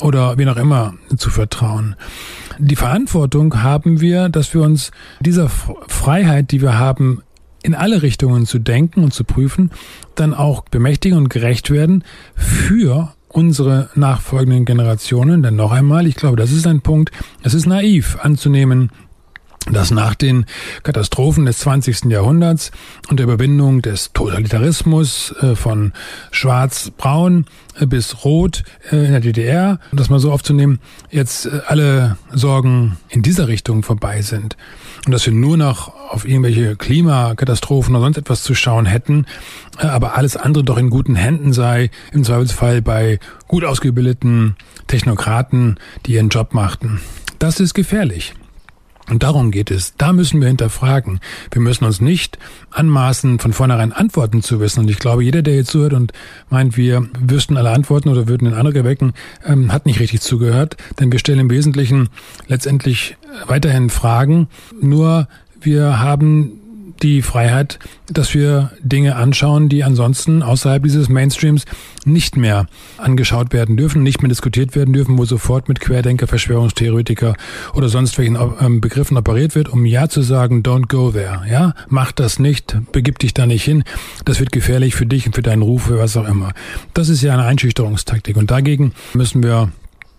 oder wen auch immer zu vertrauen. Die Verantwortung haben wir, dass wir uns dieser Freiheit, die wir haben, in alle Richtungen zu denken und zu prüfen, dann auch bemächtigen und gerecht werden für unsere nachfolgenden Generationen. Denn noch einmal, ich glaube, das ist ein Punkt, es ist naiv anzunehmen, dass nach den Katastrophen des 20. Jahrhunderts und der Überwindung des Totalitarismus äh, von schwarz-braun äh, bis rot äh, in der DDR, um das mal so aufzunehmen, jetzt alle Sorgen in dieser Richtung vorbei sind. Und dass wir nur noch auf irgendwelche Klimakatastrophen oder sonst etwas zu schauen hätten, aber alles andere doch in guten Händen sei, im Zweifelsfall bei gut ausgebildeten Technokraten, die ihren Job machten. Das ist gefährlich. Und darum geht es. Da müssen wir hinterfragen. Wir müssen uns nicht anmaßen, von vornherein Antworten zu wissen. Und ich glaube, jeder, der jetzt zuhört und meint, wir wüssten alle Antworten oder würden in andere wecken, ähm, hat nicht richtig zugehört. Denn wir stellen im Wesentlichen letztendlich weiterhin Fragen. Nur wir haben die Freiheit, dass wir Dinge anschauen, die ansonsten außerhalb dieses Mainstreams nicht mehr angeschaut werden dürfen, nicht mehr diskutiert werden dürfen, wo sofort mit Querdenker, Verschwörungstheoretiker oder sonst welchen ähm, Begriffen operiert wird, um ja zu sagen, don't go there. Ja, mach das nicht, begib dich da nicht hin. Das wird gefährlich für dich und für deinen Ruf, für was auch immer. Das ist ja eine Einschüchterungstaktik und dagegen müssen wir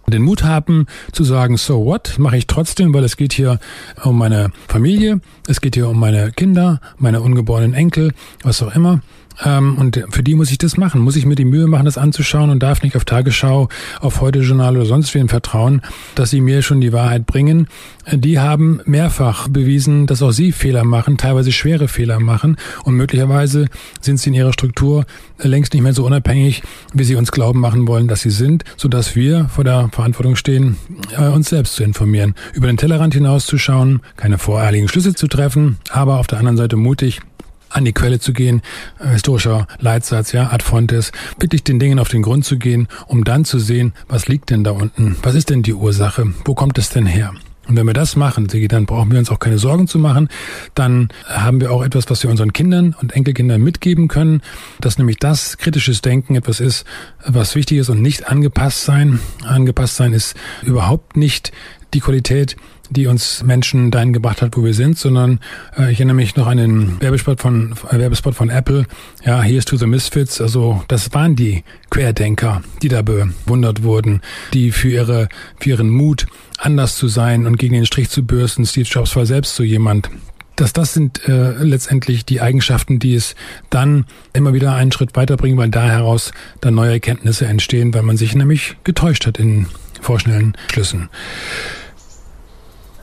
den Mut haben zu sagen, so what, mache ich trotzdem, weil es geht hier um meine Familie, es geht hier um meine Kinder, meine ungeborenen Enkel, was auch immer. Ähm, und für die muss ich das machen, muss ich mir die Mühe machen, das anzuschauen und darf nicht auf Tagesschau, auf Heute Journal oder sonst wen vertrauen, dass sie mir schon die Wahrheit bringen. Die haben mehrfach bewiesen, dass auch sie Fehler machen, teilweise schwere Fehler machen. Und möglicherweise sind sie in ihrer Struktur längst nicht mehr so unabhängig, wie sie uns glauben machen wollen, dass sie sind, so dass wir vor der Verantwortung stehen, äh, uns selbst zu informieren, über den Tellerrand hinauszuschauen, keine voreiligen Schlüsse zu treffen, aber auf der anderen Seite mutig an die Quelle zu gehen, äh, historischer Leitsatz, ja, ad fontes, wirklich den Dingen auf den Grund zu gehen, um dann zu sehen, was liegt denn da unten? Was ist denn die Ursache? Wo kommt es denn her? Und wenn wir das machen, dann brauchen wir uns auch keine Sorgen zu machen. Dann haben wir auch etwas, was wir unseren Kindern und Enkelkindern mitgeben können, dass nämlich das kritisches Denken etwas ist, was wichtig ist und nicht angepasst sein. Angepasst sein ist überhaupt nicht die Qualität, die uns Menschen dahin gebracht hat, wo wir sind, sondern äh, ich erinnere mich noch an den Werbespot von äh, Werbespot von Apple. Ja, Here's to the Misfits. Also das waren die Querdenker, die da bewundert wurden, die für ihre für ihren Mut anders zu sein und gegen den Strich zu bürsten. Steve Jobs war selbst so jemand, dass das sind äh, letztendlich die Eigenschaften, die es dann immer wieder einen Schritt weiterbringen, weil da heraus dann neue Erkenntnisse entstehen, weil man sich nämlich getäuscht hat in vorschnellen Schlüssen.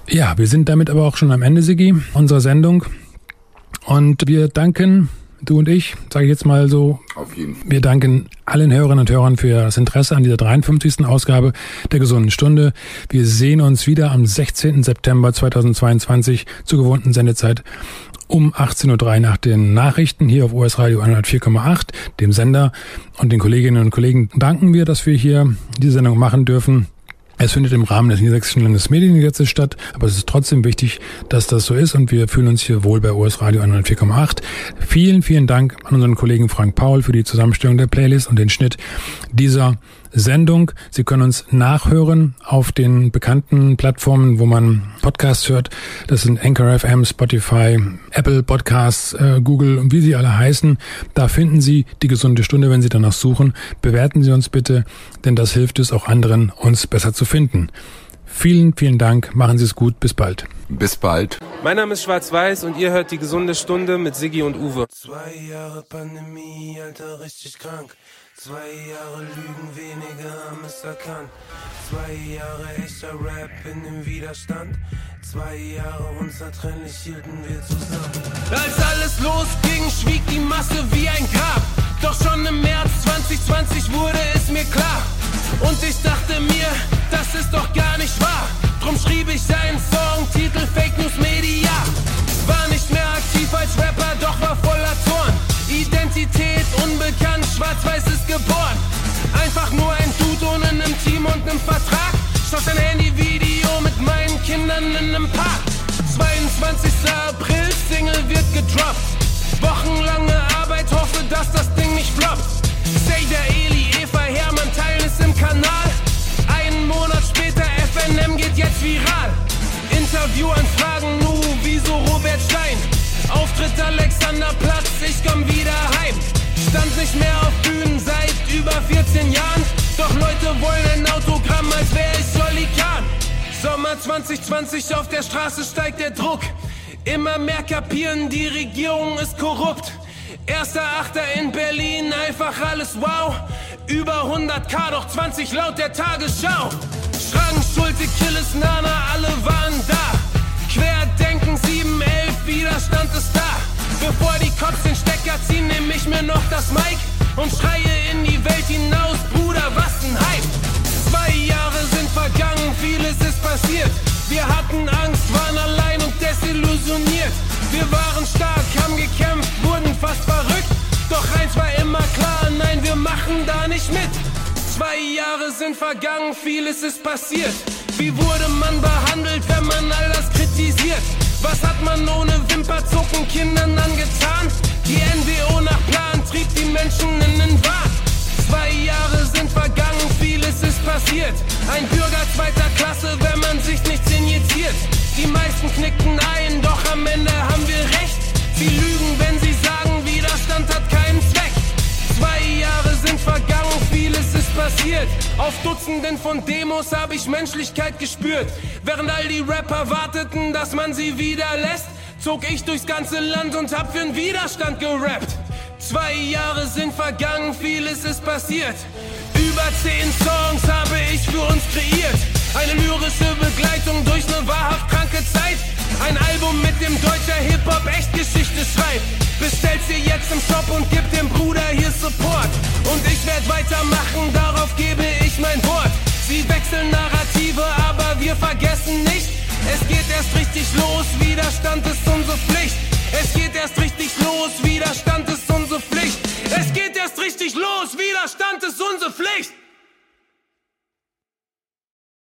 Ja, wir sind damit aber auch schon am Ende, Sigi, unserer Sendung. Und wir danken, du und ich, sage ich jetzt mal so, Auf jeden Fall. wir danken allen Hörerinnen und Hörern für das Interesse an dieser 53. Ausgabe der gesunden Stunde. Wir sehen uns wieder am 16. September 2022 zur gewohnten Sendezeit um 18.03 Uhr nach den Nachrichten hier auf OS Radio 104,8, dem Sender und den Kolleginnen und Kollegen danken wir, dass wir hier diese Sendung machen dürfen. Es findet im Rahmen des Niedersächsischen Landesmediengesetzes statt, aber es ist trotzdem wichtig, dass das so ist und wir fühlen uns hier wohl bei OS Radio 104,8. Vielen, vielen Dank an unseren Kollegen Frank Paul für die Zusammenstellung der Playlist und den Schnitt dieser Sendung. Sie können uns nachhören auf den bekannten Plattformen, wo man Podcasts hört. Das sind Anchor FM, Spotify, Apple Podcasts, äh, Google und wie sie alle heißen. Da finden Sie die gesunde Stunde, wenn Sie danach suchen. Bewerten Sie uns bitte, denn das hilft es auch anderen, uns besser zu finden. Vielen, vielen Dank. Machen Sie es gut. Bis bald. Bis bald. Mein Name ist Schwarz-Weiß und ihr hört die gesunde Stunde mit Siggi und Uwe. Zwei Jahre Pandemie, Alter, richtig krank. Zwei Jahre Lügen, weniger haben es erkannt. Zwei Jahre echter Rap in dem Widerstand. Zwei Jahre unzertrennlich hielten wir zusammen. Als alles losging, schwieg die Masse wie ein Grab. Doch schon im März 2020 wurde es mir klar. Und ich dachte mir, das ist doch gar nicht wahr. Drum schrieb ich einen Song, Titel Fake News Media. War nicht mehr aktiv als Rapper, doch war voller Zorn. Identität unbekannt, schwarz-weiß ist geboren. Einfach nur ein Dude ohne einem Team und einem Vertrag. Schoss ein Handyvideo mit meinen Kindern in einem Park. 22. April, Single wird gedroppt. Wochenlange Arbeit, hoffe, dass das Ding nicht floppt. Say der Eli, Eva Hermann teilen es im Kanal. Einen Monat später, FNM geht jetzt viral. Interviewanfragen, nu, wieso Robert Stein? Auftritt Alexanderplatz, ich komm wieder heim. Stand nicht mehr auf Bühnen seit über 14 Jahren. Doch Leute wollen ein Autogramm, als wäre ich Solly Kahn. Sommer 2020 auf der Straße steigt der Druck. Immer mehr kapieren, die Regierung ist korrupt. Erster Achter in Berlin, einfach alles wow. Über 100k, doch 20 laut der Tagesschau. Schrank, Schulte, Killes, Nana, alle waren da. Querdenken 711, Widerstand ist da. Bevor die Cops den Stecker ziehen, nehm ich mir noch das Mic und schreie in die Welt hinaus, Bruder, ich mit. Zwei Jahre sind vergangen, vieles ist passiert. Wie wurde man behandelt, wenn man all das kritisiert? Was hat man ohne Wimperzucken Kindern angetan? Die NWO nach Plan trieb die Menschen in den Wahn. Zwei Jahre sind vergangen, vieles ist passiert. Ein Bürger zweiter Klasse, wenn man sich nichts injiziert. Die meisten knickten ein, doch am Ende haben wir recht. Sie lügen, wenn sie sagen, Widerstand hat keinen Zwei Jahre sind vergangen, vieles ist passiert. Auf Dutzenden von Demos habe ich Menschlichkeit gespürt. Während all die Rapper warteten, dass man sie wieder lässt, zog ich durchs ganze Land und hab für'n Widerstand gerappt. Zwei Jahre sind vergangen, vieles ist passiert. Über zehn Songs habe ich für uns kreiert. Eine lyrische Begleitung durch eine wahrhaft kranke Zeit. Ein Album, mit dem deutscher Hip-Hop Echtgeschichte schreibt. Bestellt sie jetzt im Shop und gibt dem Bruder hier Support. Und ich werd weitermachen, darauf gebe ich mein Wort. Sie wechseln Narrative, aber wir vergessen nicht. Es geht erst richtig los, Widerstand ist unsere Pflicht. Es geht erst richtig los, Widerstand ist unsere Pflicht. Es geht erst richtig los, Widerstand ist unsere Pflicht.